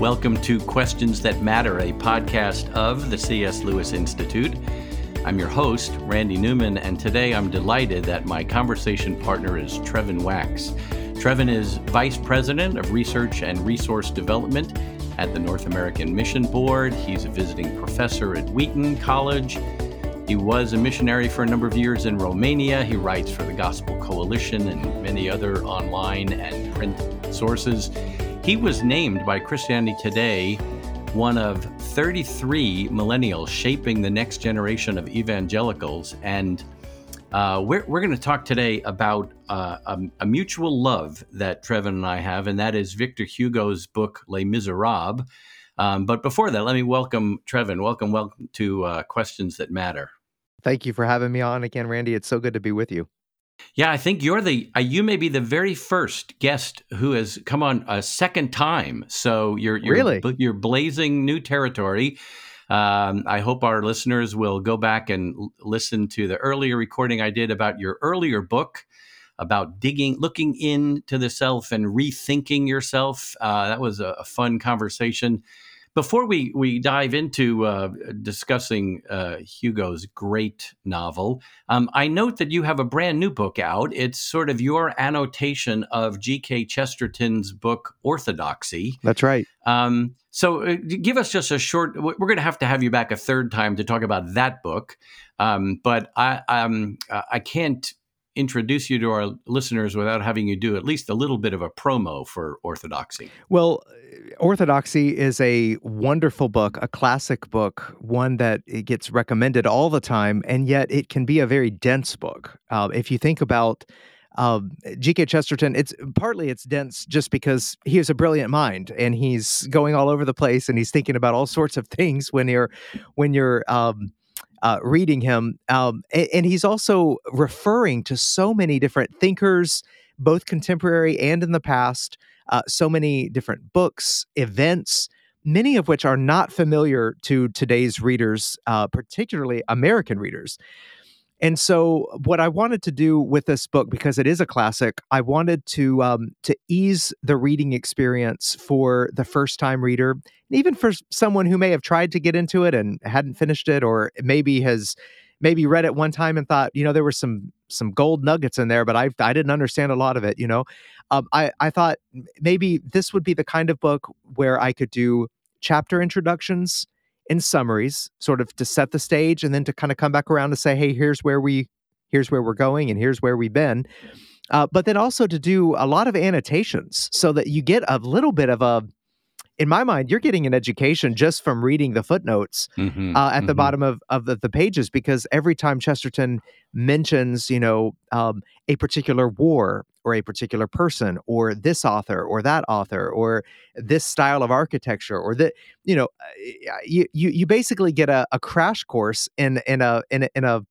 Welcome to Questions That Matter, a podcast of the C.S. Lewis Institute. I'm your host, Randy Newman, and today I'm delighted that my conversation partner is Trevin Wax. Trevin is Vice President of Research and Resource Development at the North American Mission Board. He's a visiting professor at Wheaton College. He was a missionary for a number of years in Romania. He writes for the Gospel Coalition and many other online and print sources. He was named by Christianity Today one of 33 millennials shaping the next generation of evangelicals. And uh, we're, we're going to talk today about uh, a, a, mutual love that Trevin and I have, and that is Victor Hugo's book, Les Miserables. Um, but before that, let me welcome Trevin. Welcome, welcome to uh, Questions That Matter. Thank you for having me on again, Randy. It's so good to be with you. Yeah, I think you're the uh, you may be the very first guest who has come on a second time. So you're, you're really you're blazing new territory. Um, I hope our listeners will go back and l- listen to the earlier recording I did about your earlier book about digging, looking into the self and rethinking yourself. Uh, that was a, a fun conversation. Before we, we dive into uh, discussing uh, Hugo's great novel, um, I note that you have a brand new book out. It's sort of your annotation of G.K. Chesterton's book, Orthodoxy. That's right. Um, so uh, give us just a short, we're going to have to have you back a third time to talk about that book. Um, but I, um, I can't introduce you to our listeners without having you do at least a little bit of a promo for Orthodoxy? Well, Orthodoxy is a wonderful book, a classic book, one that gets recommended all the time, and yet it can be a very dense book. Uh, if you think about um, G.K. Chesterton, it's partly it's dense just because he is a brilliant mind and he's going all over the place and he's thinking about all sorts of things when you're when you're um, uh, reading him. Um, and, and, he's also referring to so many different thinkers, both contemporary and in the past, uh, so many different books, events, many of which are not familiar to today's readers, uh, particularly American readers. And so, what I wanted to do with this book, because it is a classic, I wanted to um, to ease the reading experience for the first time reader, and even for someone who may have tried to get into it and hadn't finished it, or maybe has maybe read it one time and thought, you know, there were some some gold nuggets in there, but I I didn't understand a lot of it. You know, um, I I thought maybe this would be the kind of book where I could do chapter introductions in summaries, sort of to set the stage, and then to kind of come back around to say, hey, here's where we here's where we're going and here's where we've been. Uh, but then also to do a lot of annotations so that you get a little bit of a in my mind, you're getting an education just from reading the footnotes mm-hmm, uh, at mm-hmm. the bottom of, of the, the, pages because every time Chesterton mentions, you know, um, a particular war or a particular person or this author or that author or this style of architecture or that, you know, uh, you, you, you basically get a, a crash course in, in a, in a, in a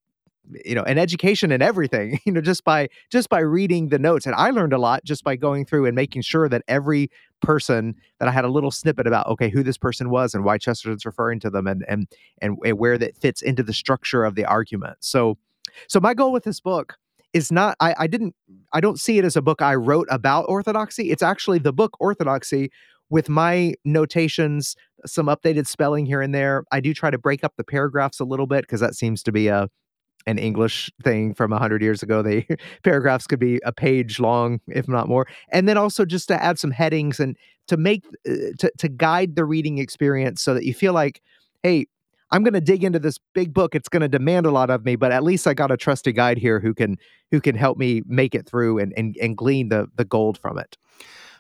you know an education in everything you know just by just by reading the notes. And i learned a lot just by going through and making sure that every person that i had a little snippet about okay who this person was and why chesterton's referring to them and and and, and where that fits into the structure of the argument. So so my goal with this book is not I, I didn't i don't see it as a book i wrote about orthodoxy. It's actually the book orthodoxy with my notations some updated spelling here and there. I do try to break up the paragraphs a little bit because that seems to be a an English thing from 100 years ago. They paragraphs could be a page long, if not more. And then also just to add some headings and to make uh, to to guide the reading experience so that you feel like, hey, I'm going to dig into this big book. It's going to demand a lot of me, but at least I got a trusty guide here who can who can help me make it through and and, and glean the the gold from it.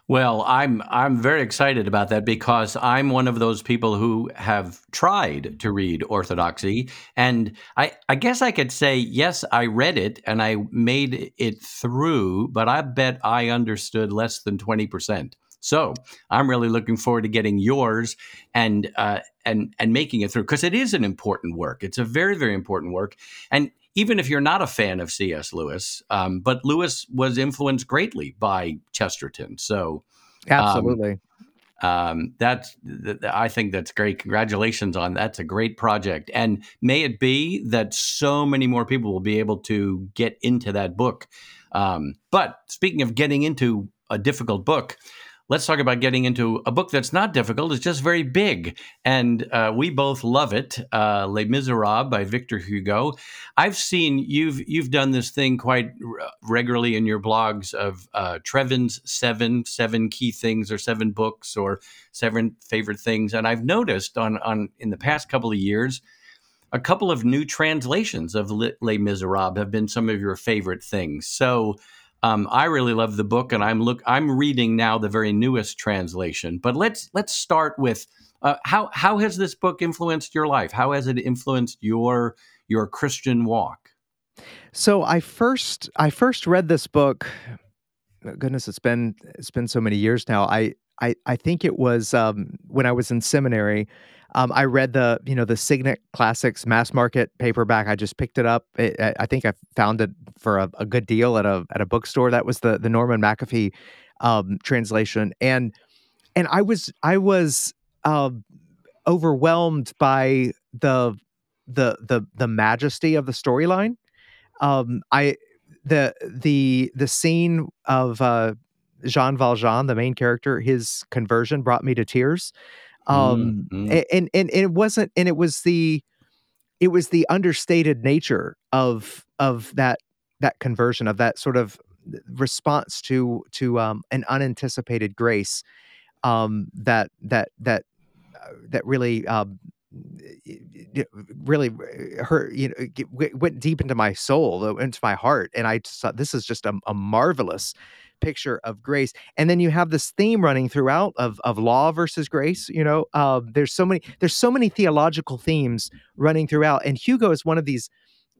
Well, I'm I'm very excited about that because I'm one of those people who have tried to read Orthodoxy, and I I guess I could say yes, I read it and I made it through, but I bet I understood less than twenty percent. So I'm really looking forward to getting yours and uh, and and making it through because it is an important work. It's a very very important work, and even if you're not a fan of C.S. Lewis, um, but Lewis was influenced greatly by Chesterton. So, um, absolutely. Um, um, that's th- I think that's great. Congratulations on that's a great project, and may it be that so many more people will be able to get into that book. Um, but speaking of getting into a difficult book, let's talk about getting into a book that's not difficult. It's just very big. And uh, we both love it uh, Les Miserables by Victor Hugo. I've seen you've, you've done this thing quite regularly in your blogs of uh, Trevin's seven, seven key things or seven books or seven favorite things. And I've noticed on, on in the past couple of years, a couple of new translations of Les Miserables have been some of your favorite things. So, um, I really love the book, and I'm look I'm reading now the very newest translation. But let's let's start with uh, how how has this book influenced your life? How has it influenced your your Christian walk? So I first I first read this book. Goodness, it's been it's been so many years now. I I I think it was um, when I was in seminary. Um, I read the you know the Signet Classics mass market paperback. I just picked it up. It, I think I found it for a, a, good deal at a at a bookstore. That was the the Norman MacAfee um, translation, and and I was I was uh, overwhelmed by the the the the majesty of the storyline. Um, I the the the scene of uh, Jean Valjean, the main character, his conversion brought me to tears. Um, mm-hmm. and, and, and it wasn't, and it was the, it was the understated nature of, of that, that conversion of that sort of response to, to, um, an unanticipated grace, um, that, that, that, uh, that really, um, really hurt you know went deep into my soul into my heart and i just thought this is just a, a marvelous picture of grace. And then you have this theme running throughout of of law versus grace. You know, uh, there's so many there's so many theological themes running throughout, and Hugo is one of these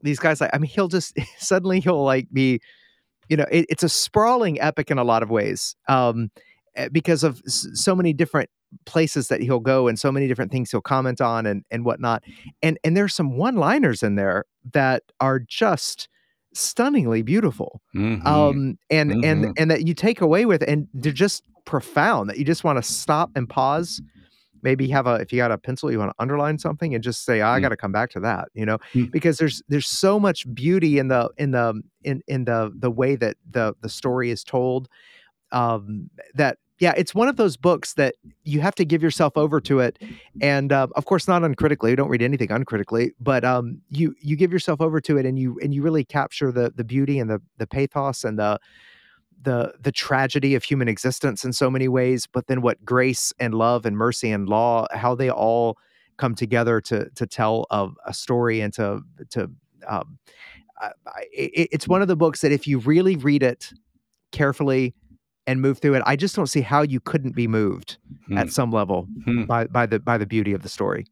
these guys. Like, I mean, he'll just suddenly he'll like be, you know, it, it's a sprawling epic in a lot of ways. Um, eh, because of so many different places that he'll go and so many different things he'll comment on and and whatnot and and there's some one liners in there that are just stunningly beautiful mm-hmm. um and mm-hmm. and and that you take away with and they're just profound that you just want to stop and pause maybe have a if you got a pencil you want to underline something and just say oh, i mm. got to come back to that you know mm. because there's there's so much beauty in the in the in in the the way that the the story is told um that yeah, it's one of those books that you have to give yourself over to it, and uh, of course, not uncritically. You don't read anything uncritically, but um, you you give yourself over to it, and you and you really capture the the beauty and the the pathos and the the the tragedy of human existence in so many ways. But then, what grace and love and mercy and law, how they all come together to to tell a, story and to to um, I, it, it's one of the books that if you really read it carefully and move through it. I just don't see how you couldn't be moved hmm. at some level hmm. by by the by the beauty of the story.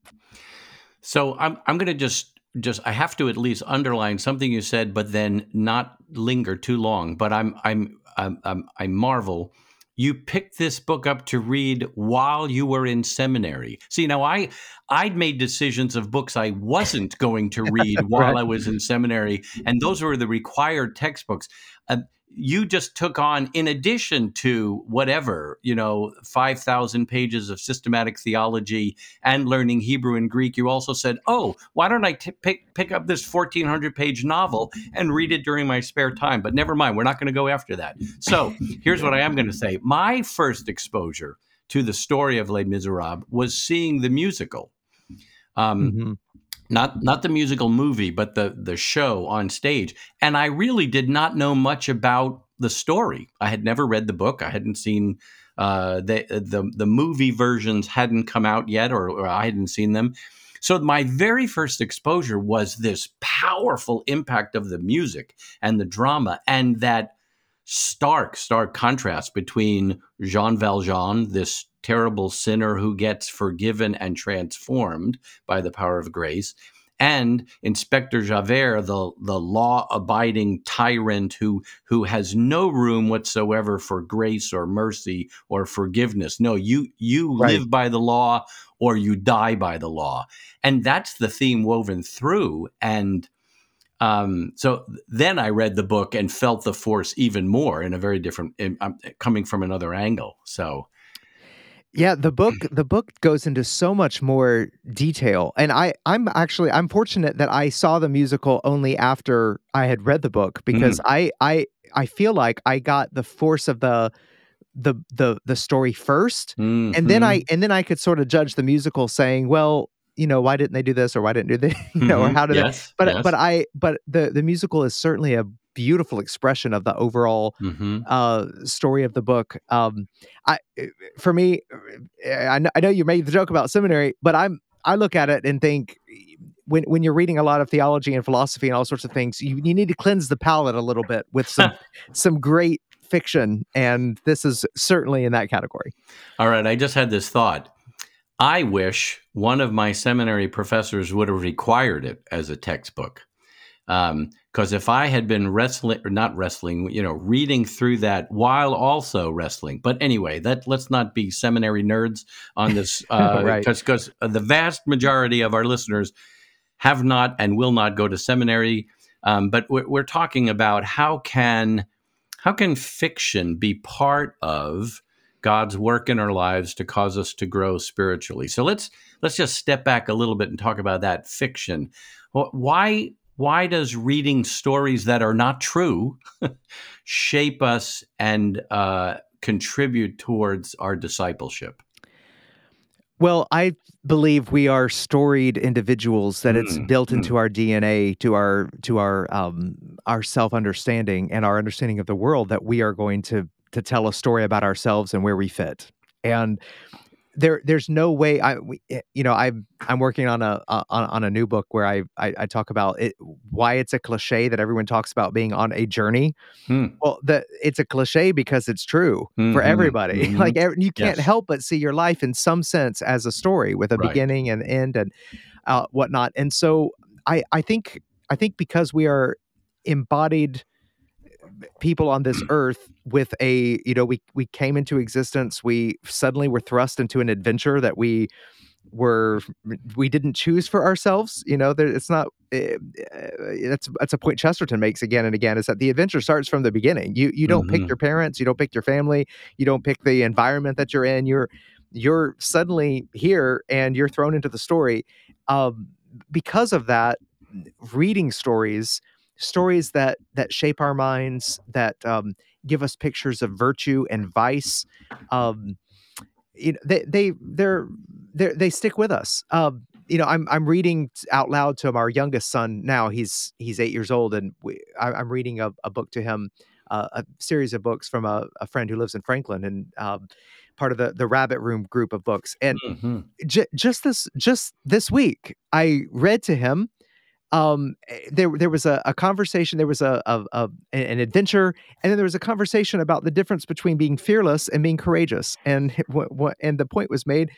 So I'm I'm going to just just I have to at least underline something you said, but then not linger too long. But I'm I'm I'm, I'm I marvel. You picked this book up to read while you were in seminary. See, now I I'd made decisions of books I wasn't going to read while right. I was in seminary, and those were the required textbooks. Uh, you just took on, in addition to whatever, you know, 5,000 pages of systematic theology and learning Hebrew and Greek, you also said, oh, why don't I t- pick, pick up this 1,400 page novel and read it during my spare time? But never mind, we're not going to go after that. So here's what I am going to say. My first exposure to the story of Les Miserables was seeing the musical. Um, mm-hmm not not the musical movie, but the the show on stage. And I really did not know much about the story. I had never read the book. I hadn't seen uh, the the the movie versions hadn't come out yet, or, or I hadn't seen them. So my very first exposure was this powerful impact of the music and the drama, and that stark, stark contrast between Jean Valjean, this terrible sinner who gets forgiven and transformed by the power of grace, and Inspector Javert, the the law abiding tyrant who who has no room whatsoever for grace or mercy or forgiveness. No, you you right. live by the law or you die by the law, and that's the theme woven through. And um, so then I read the book and felt the force even more in a very different, in, um, coming from another angle. So yeah, the book the book goes into so much more detail. And I I'm actually I'm fortunate that I saw the musical only after I had read the book because mm. I I I feel like I got the force of the the the the story 1st mm-hmm. and then I and then I could sort of judge the musical, saying, well, you know, why didn't they do this or why didn't do this, you know, or Mhm. how did yes, they? But yes. but I but the the musical is certainly a beautiful expression of the overall Mhm. uh story of the book um i for me I know, I know you made the joke about seminary but i'm i look at it and think when when you're reading a lot of theology and philosophy and all sorts of things you, you need to cleanse the palate a little bit with some some great fiction and this is certainly in that category All right, I just had this thought. I wish one of my seminary professors would have required it as a textbook. Because if I had been wrestling, or not wrestling, you know, reading through that while also wrestling. But anyway, that let's not be seminary nerds on this, uh, Right. because the vast majority of our listeners have not and will not go to seminary. Um, but we're, we're talking about how can how can fiction be part of God's work in our lives to cause us to grow spiritually. So let's let's just step back a little bit and talk about that fiction. Why why does reading stories that are not true shape us and uh, contribute towards our discipleship? Well, I believe we are storied individuals that it's Mm, built mm. into our DNA, to our to our um our self-understanding and our understanding of the world that we are going to to tell a story about ourselves and where we fit. And there there's no way I we, eh, you know I'm I'm working on a on, on a new book where I, I I talk about it why it's a cliche that everyone talks about being on a journey. Hmm. Well, the it's a cliche because it's true for Mhm, everybody. mhm. Like you can't Yes. help but see your life in some sense as a story with a Right. beginning and end and uh, whatnot. And so I I think I think because we are embodied people on this earth with a you know we we came into existence we suddenly were thrust into an adventure that we were we didn't choose for ourselves you know there, it's not uh, that's that's a point chesterton makes again and again is that the adventure starts from the beginning. You you don't Mhm. pick your parents you don't pick your family you don't pick the environment that you're in. You're you're suddenly here and you're thrown into the story. Um, because of that reading stories stories that that shape our minds that um, give us pictures of virtue and vice um, you know they they they're, they're they stick with us um, you know i'm i'm reading out loud to him. our youngest son now he's he's eight years old and we, I, i'm reading a, a book to him uh, a series of books from a, a friend who lives in franklin and um, part of the the rabbit room group of books and Mhm. j- just this just this week i read to him um eh, there there was a, a conversation there was a, a, a an adventure and then there was a conversation about the difference between being fearless and being courageous. And and the point was made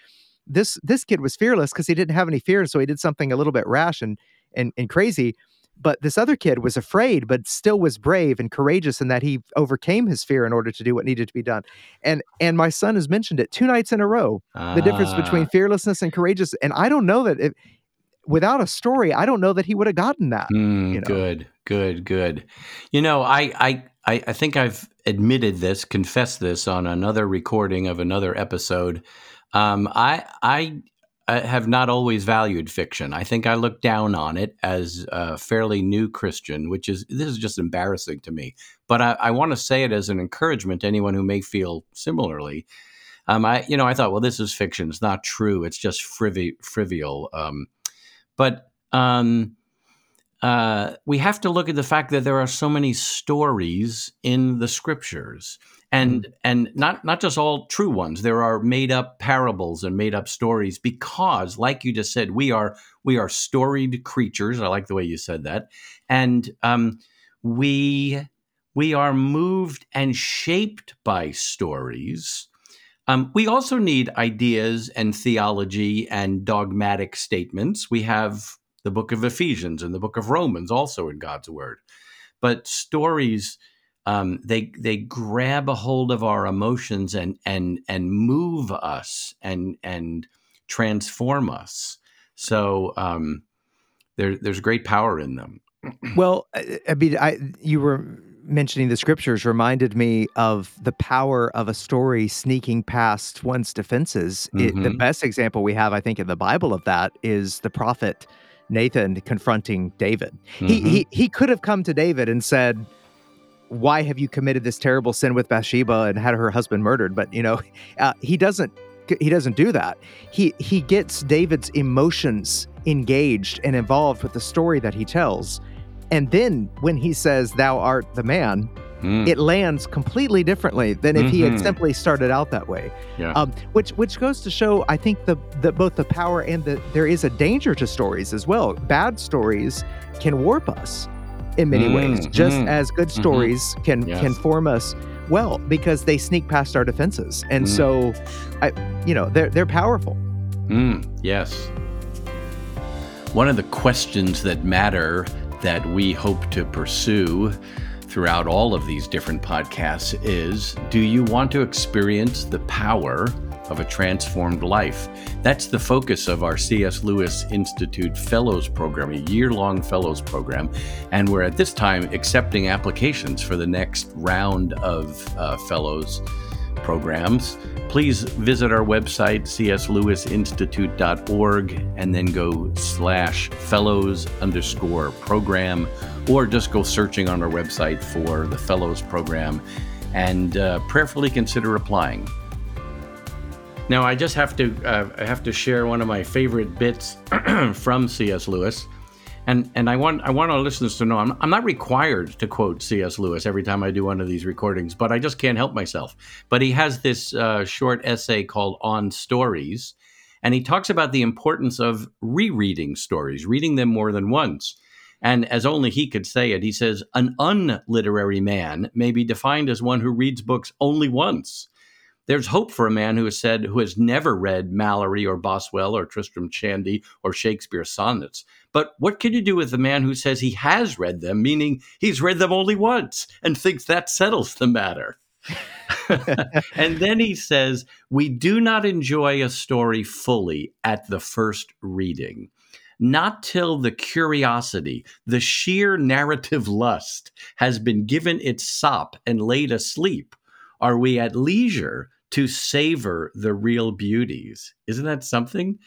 this this kid was fearless because he didn't have any fear so he did something a little bit rash and and, and crazy. But this other kid was afraid but still was brave and courageous in that he overcame his fear in order to do what needed to be done. And and my son has mentioned it two nights in a row the difference between Ah, fearlessness and courageous and i don't know that if, without a story i don't know that he would have gotten that Mm, you know. Good, good, good. You know, I, I, I, think I've admitted this, confessed this on another recording of another episode. Um, I, I, I have not always valued fiction. I think I look down on it as a fairly new Christian, which is this is just embarrassing to me. But I, I want to say it as an encouragement to anyone who may feel similarly. Um, I, you know, I thought, well, this is fiction. It's not true. It's just frivi- trivial. Um, but um, uh, we have to look at the fact that there are so many stories in the scriptures, and and not not just all true ones. There are made up parables and made up stories because, like you just said, we are we are storied creatures. I like the way you said that, and um, we we are moved and shaped by stories. Um, we also need ideas and theology and dogmatic statements. We have the book of Ephesians and the book of Romans also in God's Word. But stories, um, they they grab a hold of our emotions and and and move us and and transform us. So um, there, there's great power in them. well I, I mean i you were mentioning the scriptures reminded me of the power of a story sneaking past one's defenses It- the Mhm. best example we have i think in the bible of that is the prophet nathan confronting david he, Mhm. he he could have come to david and said why have you committed this terrible sin with Bathsheba and had her husband murdered? But you know, uh, he doesn't he doesn't do that. He he gets David's emotions engaged and involved with the story that he tells. And then when he says thou art the man, Mm. it lands completely differently than if mm-hmm. he had mm-hmm. simply started out that way. Yeah. Um, which which goes to show, I think the the both the power and the there is a danger to stories as well. Bad stories can warp us in many mm, ways, just mm, as good stories mm-hmm. can yes. can form us well because they sneak past our defenses. And mm. so, I you know they're they're powerful. Mm, yes. One of the questions that matter that we hope to pursue throughout all of these different podcasts is Do you want to experience the power of a transformed life? That's the focus of our C.S. Lewis Institute Fellows Program, a year long Fellows Program. And we're at this time accepting applications for the next round of uh, Fellows programs, please visit our website, cslewisinstitute.org, and then go slash fellows underscore program, or just go searching on our website for the fellows program and uh, prayerfully consider applying. Now, I just have to uh, I have to share one of my favorite bits from C.S. Lewis and and I want I want our listeners to know I'm, I'm not required to quote C.S. Lewis every time I do one of these recordings, but I just can't help myself. But he has this uh, short essay called "On Stories," and he talks about the importance of rereading stories, reading them more than once. And as only he could say it, he says, an unliterary man may be defined as one who reads books only once. There's hope for a man who has said who has never read Malory or Boswell or Tristram Shandy or Shakespeare's sonnets. But what can you do with a man who says he has read them, meaning he's read them only once and thinks that settles the matter? and then he says, We do not enjoy a story fully at the first reading. Not till the curiosity, the sheer narrative lust, has been given its sop and laid asleep, are we at leisure to savor the real beauties. Isn't that something?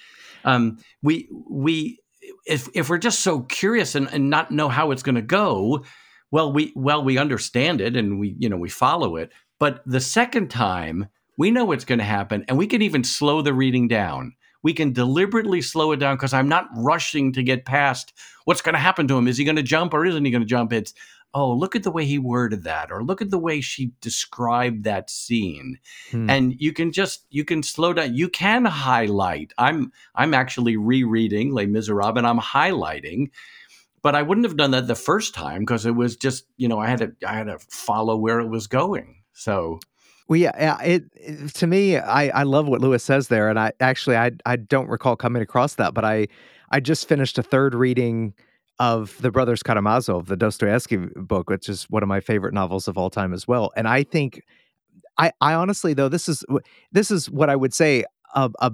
Um, we we if if we're just so curious and, and not know how it's going to go, well we well we understand it and we you know we follow it. But the second time we know what's going to happen, and we can even slow the reading down. We can deliberately slow it down because I'm not rushing to get past what's going to happen to him. Is he going to jump or isn't he going to jump? It's oh, look at the way he worded that, or look at the way she described that scene. Hmm. And you can just you can slow down. You can highlight. I'm I'm actually rereading Les Miserables and I'm highlighting. But I wouldn't have done that the first time because it was just, you know, I had to I had to follow where it was going. So well, yeah, it, it, to me, I, I love what Lewis says there, and I actually I I don't recall coming across that, but I I just finished a third reading of the Brothers Karamazov, the Dostoevsky book, which is one of my favorite novels of all time as well. And I think, I, I honestly though this is this is what I would say, uh, uh,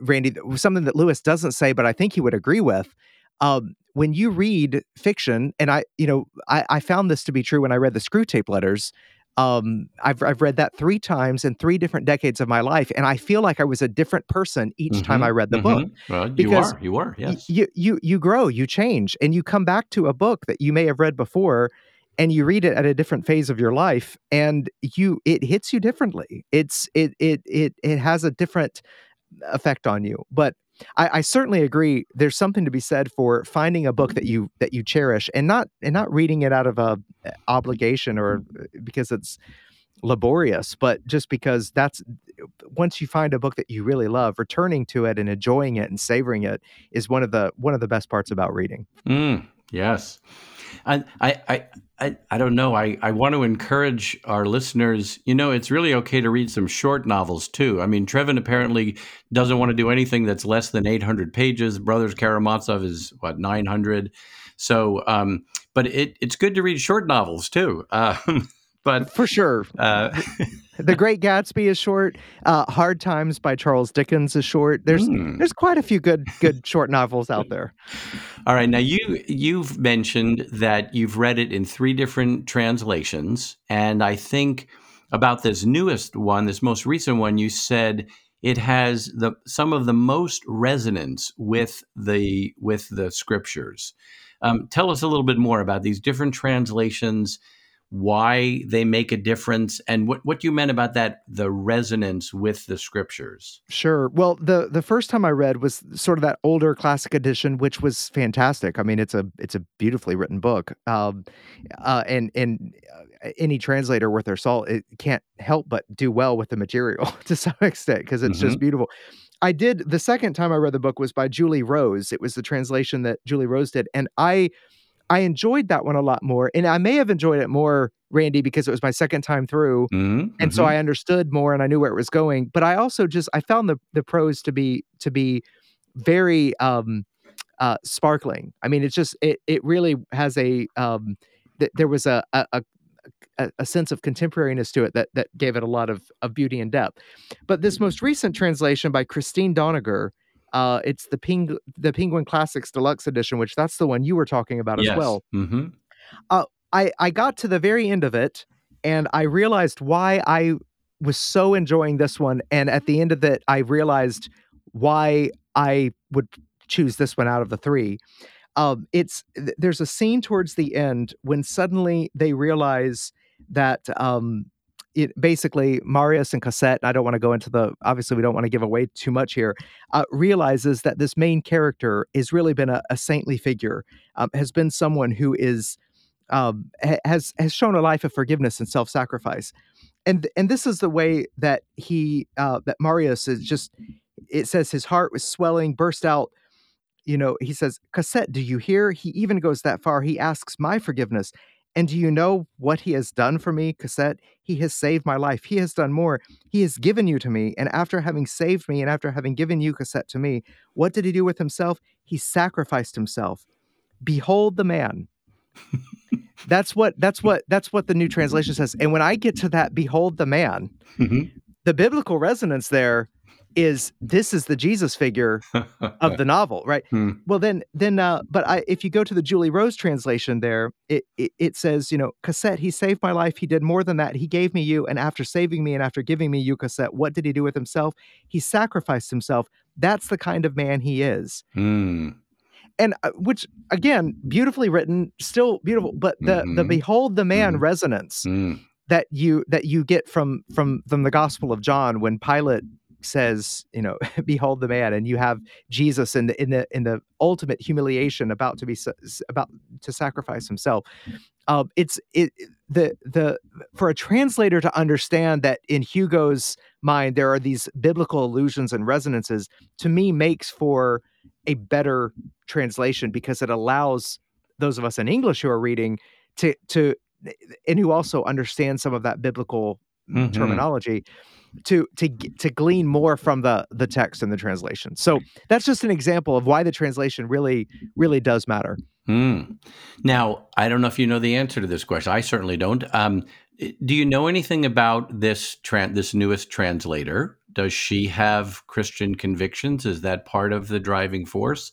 Randy, something that Lewis doesn't say, but I think he would agree with. Um, when you read fiction, and I, you know, I, I found this to be true when I read the Screwtape Letters um I've I've read that 3 times in 3 different decades of my life and I feel like I was a different person each mm-hmm, time I read the mm-hmm. book. Well, you are. You are. Yes. You you you grow, you change and you come back to a book that you may have read before and you read it at a different phase of your life and you it hits you differently. It's it it it it has a different effect on you. But I, I, certainly agree. There's something to be said for finding a book that you that you cherish and not and not reading it out of a obligation or uh, because it's laborious, but just because that's once you find a book that you really love, returning to it and enjoying it and savoring it is one of the one of the best parts about reading. Mm, yes. I, I, I, I don't know. I, I want to encourage our listeners. You know, it's really okay to read some short novels too. I mean, Trevin apparently doesn't want to do anything that's less than 800 pages. Brothers Karamazov is what 900. So, um, but it, it's good to read short novels too. Uh, but for sure. Uh, the Great Gatsby is short. Uh, Hard Times by Charles Dickens is short. There's mm. there's quite a few good good short novels out there. All right, now you you've mentioned that you've read it in three different translations, and I think about this newest one, this most recent one, you said it has the some of the most resonance with the with the scriptures. Um, tell us a little bit more about these different translations why they make a difference and what, what you meant about that the resonance with the scriptures. Sure. Well the the first time i read was sort of that older classic edition which was fantastic. I mean it's a it's a beautifully written book. Um, uh, and and uh, any translator worth their salt it can't help but do well with the material to some extent because it's mm-hmm. just beautiful. I did the second time i read the book was by julie rose. It was the translation that julie rose did and i I enjoyed that one a lot more. And I may have enjoyed it more, Randy, because it was my second time through. Mm-hmm. And so mm-hmm. I understood more and I knew where it was going. But I also just I found the the prose to be to be very um uh sparkling. I mean, it's just it it really has a um th- there was a, a, a a, sense of contemporariness to it that that gave it a lot of, of beauty and depth. But this most recent translation by Christine Donougher uh, it's the Ping the Penguin Classics Deluxe Edition, which that's the one you were talking about yes. as well. Mm-hmm. Uh, I I got to the very end of it, and I realized why I was so enjoying this one, and at the end of it, I realized why I would choose this one out of the three. Um, it's there's a scene towards the end when suddenly they realize that um, it, basically Marius and Cosette, and I don't want to go into the obviously we don't want to give away too much here, uh, realizes that this main character has really been a, a saintly figure, um, has been someone who is um, has has shown a life of forgiveness and self sacrifice, and and this is the way that he uh, that Marius is just. It says his heart was swelling, burst out you know, he says, Cosette, do you hear? He even goes that far. He asks my forgiveness. And do you know what he has done for me, Cosette? He has saved my life. He has done more. He has given you to me. And after having saved me and after having given you, Cosette, to me, what did he do with himself? He sacrificed himself. Behold the man. that's what that's what that's what the new translation says. And when I get to that, behold the man, mm-hmm. the biblical resonance there is this is the Jesus figure of the novel, right? Hmm. Well, then, then, uh, but I, if you go to the Julie Rose translation, there it, it, it says, you know, Cosette, he saved my life. He did more than that. He gave me you, and after saving me and after giving me you, Cosette, what did he do with himself? He sacrificed himself. That's the kind of man he is. Hmm. And uh, which again, beautifully written, still beautiful, but the mm-hmm. the behold the man mm-hmm. resonance. Mm that you that you get from from from the gospel of john when pilate says, you know, behold the man, and you have Jesus in the in the in the ultimate humiliation about to be about to sacrifice himself. Um, it's it the the for a translator to understand that in Hugo's mind there are these biblical allusions and resonances. To me, makes for a better translation because it allows those of us in English who are reading to to and who also understand some of that biblical mm-hmm. terminology to to to glean more from the the text and the translation. So that's just an example of why the translation really really does matter. Hmm. Now, I don't know if you know the answer to this question. I certainly don't. Um, do you know anything about this tran- this newest translator? Does she have Christian convictions? Is that part of the driving force?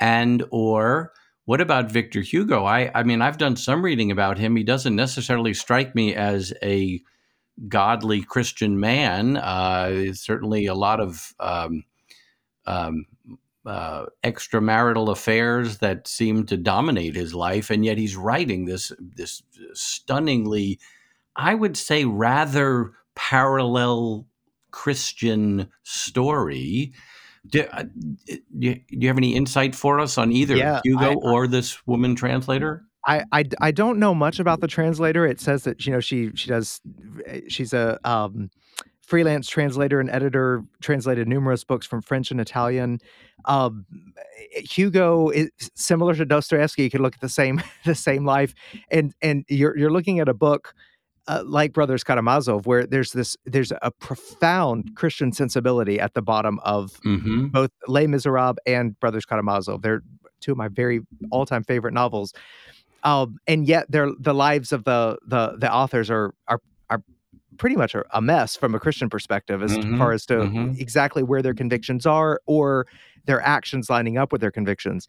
And or what about Victor Hugo? I I mean, I've done some reading about him. He doesn't necessarily strike me as a godly Christian man. Uh, certainly, a lot of um, um, uh, extramarital affairs that seem to dominate his life, and yet he's writing this this stunningly, I would say, rather parallel Christian story. Do, uh, do, you, have any insight for us on either yeah, Hugo I, or this woman translator? I, I, I don't know much about the translator. It says that you know she she does she's a um, freelance translator and editor, translated numerous books from French and Italian. Um, Hugo is similar to Dostoevsky. You can look at the same the same life, and and you're you're looking at a book. Uh, like Brothers Karamazov, where there's this, there's a profound Christian sensibility at the bottom of mm-hmm. both Les Miserables and Brothers Karamazov. They're two of my very all-time favorite novels um, and yet they're the lives of the the the authors are are are pretty much a mess from a Christian perspective as mm-hmm, far as to mm-hmm. exactly where their convictions are or their actions lining up with their convictions.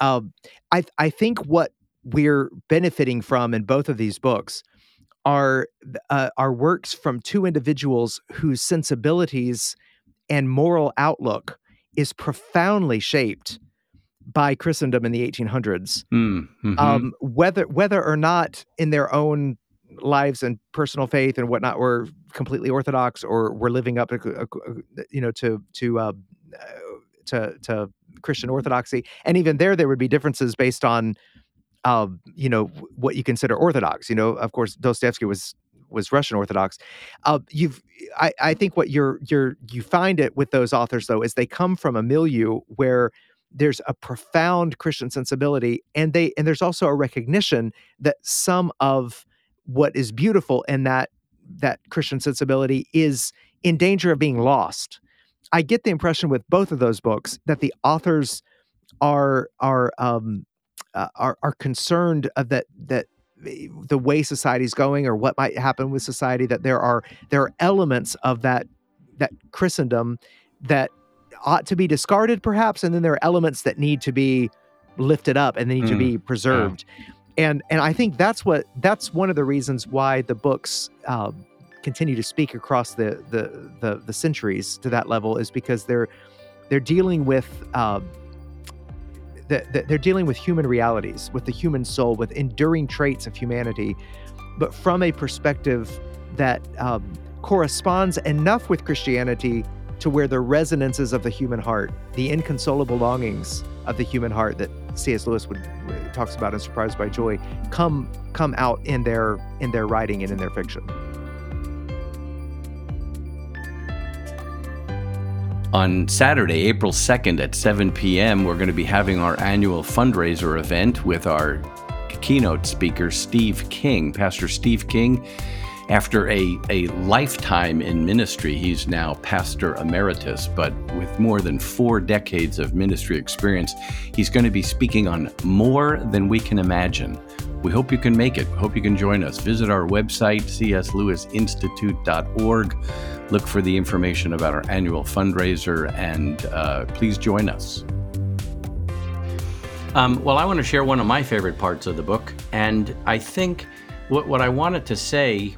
Um, I I think what we're benefiting from in both of these books are uh, are works from two individuals whose sensibilities and moral outlook is profoundly shaped by Christendom in the 1800s. Mm, mm-hmm. um, whether whether or not in their own lives and personal faith and whatnot were completely orthodox or were living up to you know to to uh, to to Christian orthodoxy, and even there there would be differences based on uh, you know what you consider orthodox. You know, of course, Dostoevsky was was Russian Orthodox. Uh, you've, I, I think what you're you're you find it with those authors though is they come from a milieu where there's a profound Christian sensibility, and they and there's also a recognition that some of what is beautiful in that that Christian sensibility is in danger of being lost. I get the impression with both of those books that the authors are are um, uh, are are concerned that that the way society's going or what might happen with society that there are there are elements of that that Christendom that ought to be discarded perhaps and then there are elements that need to be lifted up and they need mm, to be preserved yeah. and and i think that's what that's one of the reasons why the books uh, continue to speak across the, the, the the centuries to that level is because they're they're dealing with uh, the, the, they're dealing with human realities with the human soul with enduring traits of humanity but from a perspective that um, corresponds enough with christianity to where the resonances of the human heart, the inconsolable longings of the human heart that C.S. Lewis would talks about in Surprised by Joy, come come out in their in their writing and in their fiction. On Saturday, April 2nd at 7 p.m., we're going to be having our annual fundraiser event with our keynote speaker, Steve King. Pastor Steve King after a, a lifetime in ministry, he's now pastor emeritus, but with more than four decades of ministry experience, he's going to be speaking on more than we can imagine. We hope you can make it. We hope you can join us. Visit our website, cslewisinstitute.org. Look for the information about our annual fundraiser, and uh, please join us. Um, well, I want to share one of my favorite parts of the book, and I think what, what I wanted to say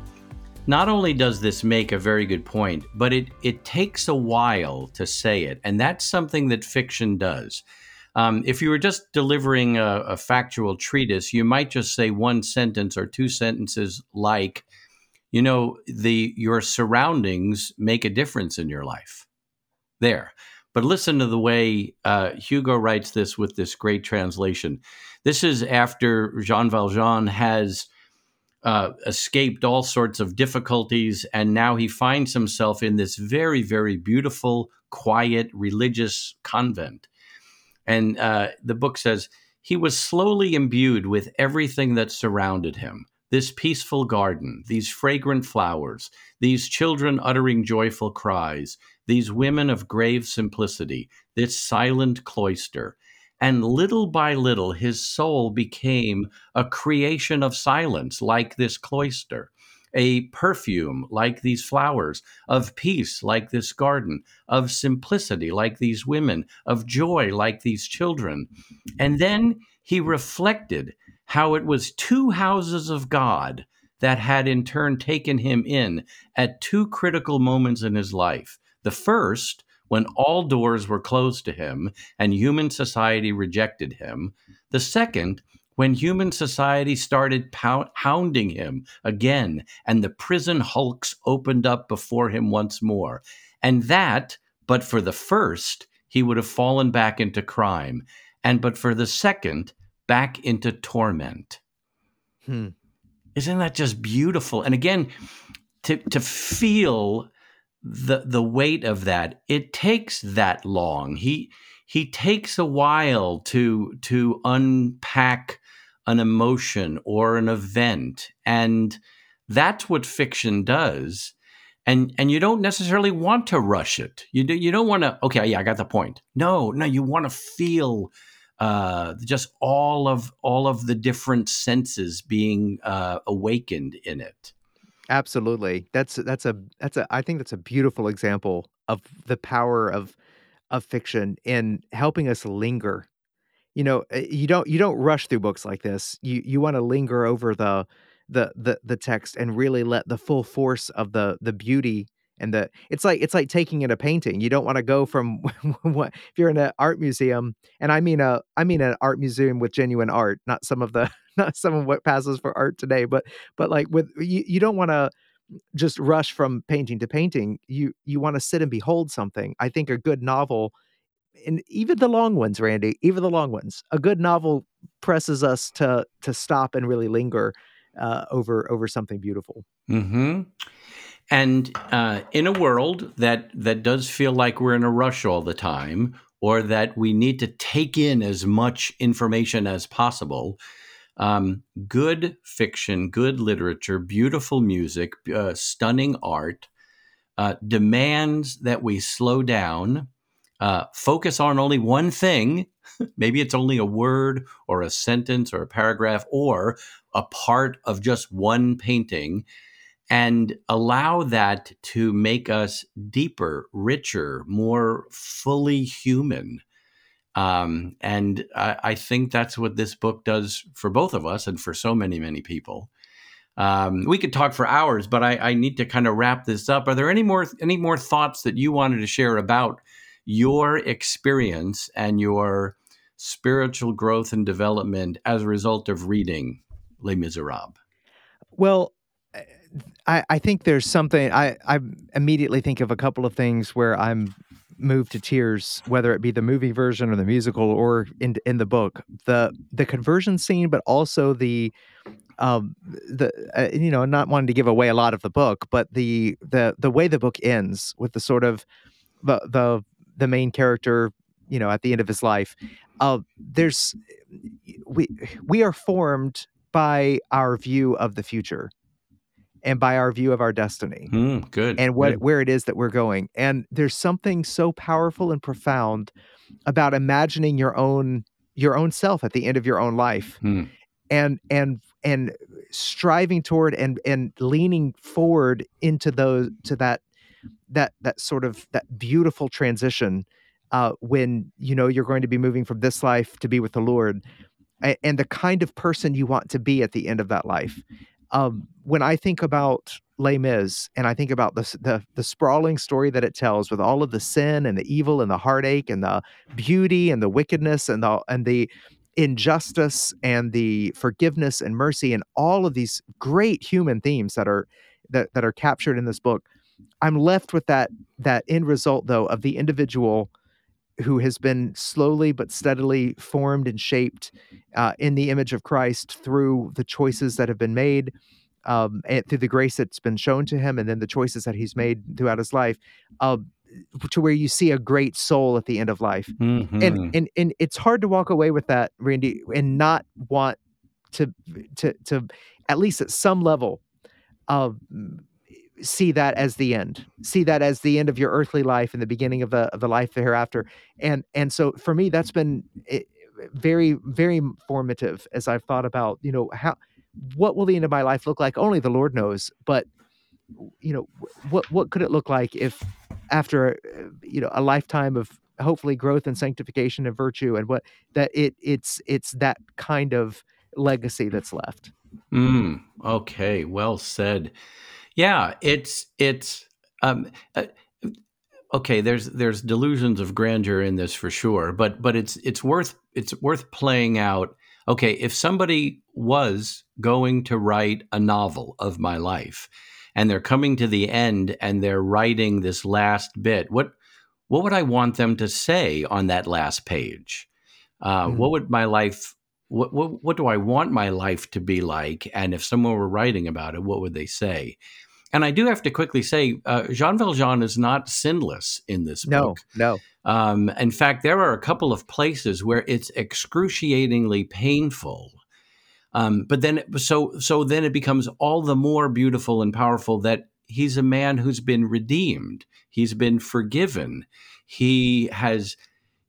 not only does this make a very good point, but it, it takes a while to say it. And that's something that fiction does. Um, if you were just delivering a, a factual treatise, you might just say one sentence or two sentences like, you know, the your surroundings make a difference in your life. There. But listen to the way uh, Hugo writes this with this great translation. This is after Jean Valjean has uh, escaped all sorts of difficulties, and now he finds himself in this very, very beautiful, quiet, religious convent. And uh, the book says he was slowly imbued with everything that surrounded him this peaceful garden, these fragrant flowers, these children uttering joyful cries, these women of grave simplicity, this silent cloister, and little by little, his soul became a creation of silence, like this cloister, a perfume, like these flowers, of peace, like this garden, of simplicity, like these women, of joy, like these children. And then he reflected how it was two houses of God that had in turn taken him in at two critical moments in his life. The first, when all doors were closed to him and human society rejected him. The second, when human society started hounding him again and the prison hulks opened up before him once more. And that, but for the first, he would have fallen back into crime. And but for the second, back into torment. Hmm. Isn't that just beautiful? And again, to, to feel the the weight of that it takes that long. He he takes a while to to unpack an emotion or an event and that's what fiction does. And and you don't necessarily want to rush it. You do, you don't want to okay yeah i got the point. No no you want to feel uh, just all of all of the different senses being uh, awakened in it Absolutely. That's that's a that's a I think that's a beautiful example of the power of of fiction in helping us linger. You know, eh, you don't you don't rush through books like this. You you want to linger over the the the the text and really let the full force of the the beauty and the it's like it's like taking in a painting you don't want to go from what if you're in an art museum and i mean a i mean an art museum with genuine art not some of the not some of what passes for art today, but but like with you, you don't want to just rush from painting to painting. You you want to sit and behold something. I think a good novel and even the long ones, Randy, even the long ones, a good novel presses us to to stop and really linger uh, over over something beautiful. Hmm. And uh, in a world that that does feel like we're in a rush all the time, or that we need to take in as much information as possible, um, good fiction, good literature, beautiful music, uh, stunning art uh, demands that we slow down uh, focus on only one thing. Maybe it's only a word or a sentence or a paragraph or a part of just one painting and allow that to make us deeper, richer, more fully human. Um, and I, I, think that's what this book does for both of us and for so many, many people. Um, we could talk for hours, but I, I need to kind of wrap this up. Are there any more any more thoughts that you wanted to share about your experience and your spiritual growth and development as a result of reading Les Miserables? Well, I, I think there's something I, I immediately think of a couple of things where I'm moved to tears, whether it be the movie version or the musical or in in the book. The the conversion scene, but also the um the uh, you know not wanting to give away a lot of the book, but the the the way the book ends with the sort of the the the main character, you know, at the end of his life. Uh, there's we we are formed by our view of the future and by our view of our destiny. Mm, good. And what good. where it is that we're going. And there's something so powerful and profound about imagining your own your own self at the end of your own life. Mm. And and and striving toward and and leaning forward into those to that that that sort of that beautiful transition uh, when you know you're going to be moving from this life to be with the Lord, and the kind of person you want to be at the end of that life. Um, when I think about Les Mis and I think about the, the the sprawling story that it tells with all of the sin and the evil and the heartache and the beauty and the wickedness and the and the injustice and the forgiveness and mercy and all of these great human themes that are that, that are captured in this book I'm left with that that end result though of the individual who has been slowly but steadily formed and shaped uh, in the image of Christ through the choices that have been made, um, and through the grace that's been shown to him, and then the choices that he's made throughout his life, uh, to where you see a great soul at the end of life. Mm-hmm. And and and it's hard to walk away with that, Randy, and not want to to to at least at some level of see that as the end see that as the end of your earthly life and the beginning of the of life hereafter and and so for me that's been eh, very very formative as i've thought about you know how what will the end of my life look like? Only the lord knows but you know what what could it look like if after eh, you know a lifetime of hopefully growth and sanctification and virtue and what that it it's it's that kind of legacy that's left? Mm, okay well said yeah, it's it's um, uh, okay. There's there's delusions of grandeur in this for sure, but but it's it's worth it's worth playing out. Okay, if somebody was going to write a novel of my life, and they're coming to the end and they're writing this last bit, what what would I want them to say on that last page? Uh, mm-hmm. What would my life what, what what do I want my life to be like? And if someone were writing about it, what would they say? And I do have to quickly say, uh, Jean Valjean is not sinless in this no, book. No, um, in fact, there are a couple of places where it's excruciatingly painful. Um, but then, so so then it becomes all the more beautiful and powerful that he's a man who's been redeemed. He's been forgiven. He has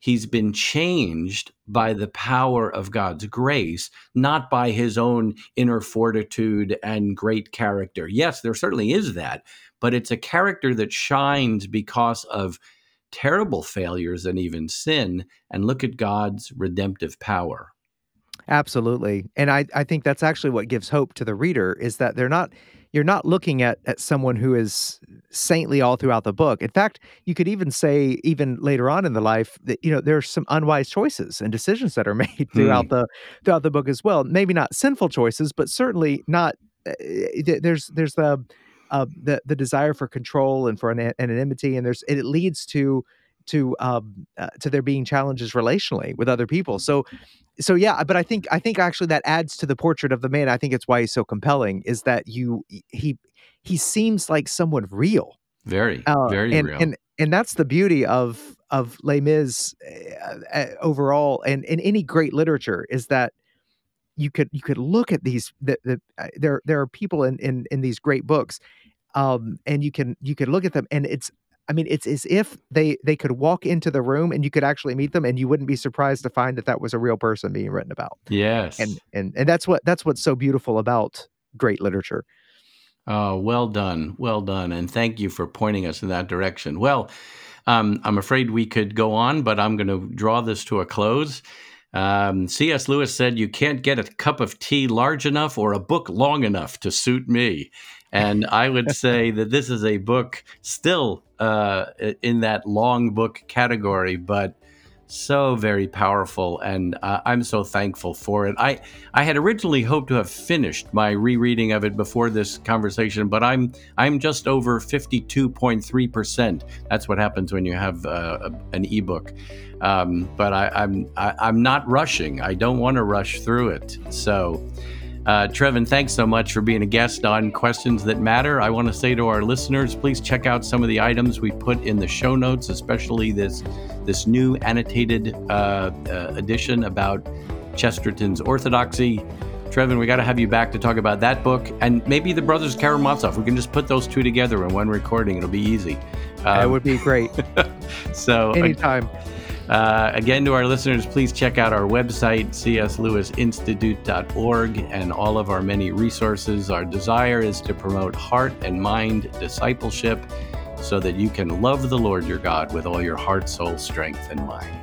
he's been changed by the power of God's grace, not by his own inner fortitude and great character. Yes, there certainly is that, but it's a character that shines because of terrible failures and even sin. And look at God's redemptive power. Absolutely. And I, I think that's actually what gives hope to the reader is that they're not you're not looking at at someone who is saintly all throughout the book. In fact, you could even say even later on in the life that you know there's some unwise choices and decisions that are made throughout hmm. the throughout the book as well. Maybe not sinful choices, but certainly not. Uh, there's there's the uh, the the desire for control and for an, anonymity, and there's it leads to to um, uh, to there being challenges relationally with other people. So so yeah, but I think I think actually that adds to the portrait of the man. I think it's why he's so compelling is that you he he seems like someone real. Very, uh, very and, real. And and that's the beauty of of Les Mis uh, uh, overall, and in any great literature is that you could you could look at these the, the, uh, there there are people in in in these great books um and you can you can look at them and it's I mean, it's as if they they could walk into the room and you could actually meet them, and you wouldn't be surprised to find that that was a real person being written about. Yes, and and and that's what that's what's so beautiful about great literature. Oh, well done, well done, and thank you for pointing us in that direction. Well, um, I'm afraid we could go on, but I'm going to draw this to a close. Um, C.S. Lewis said, You can't get a cup of tea large enough or a book long enough to suit me. And I would say that this is a book still uh, in that long book category, but so very powerful, and uh, I'm so thankful for it. I I had originally hoped to have finished my rereading of it before this conversation, but I'm I'm just over 52.3 percent. That's what happens when you have uh, an ebook. Um, but I, I'm I, am i am not rushing. I don't want to rush through it. So. Uh, Trevin, thanks so much for being a guest on Questions That Matter. I want to say to our listeners, please check out some of the items we put in the show notes, especially this this new annotated uh, uh, edition about Chesterton's orthodoxy. Trevin, we got to have you back to talk about that book and maybe the Brothers Karamazov. We can just put those two together in one recording. It'll be easy. Um, that would be great. so anytime. Uh, again, to our listeners, please check out our website, cslewisinstitute.org, and all of our many resources. Our desire is to promote heart and mind discipleship so that you can love the Lord your God with all your heart, soul, strength, and mind.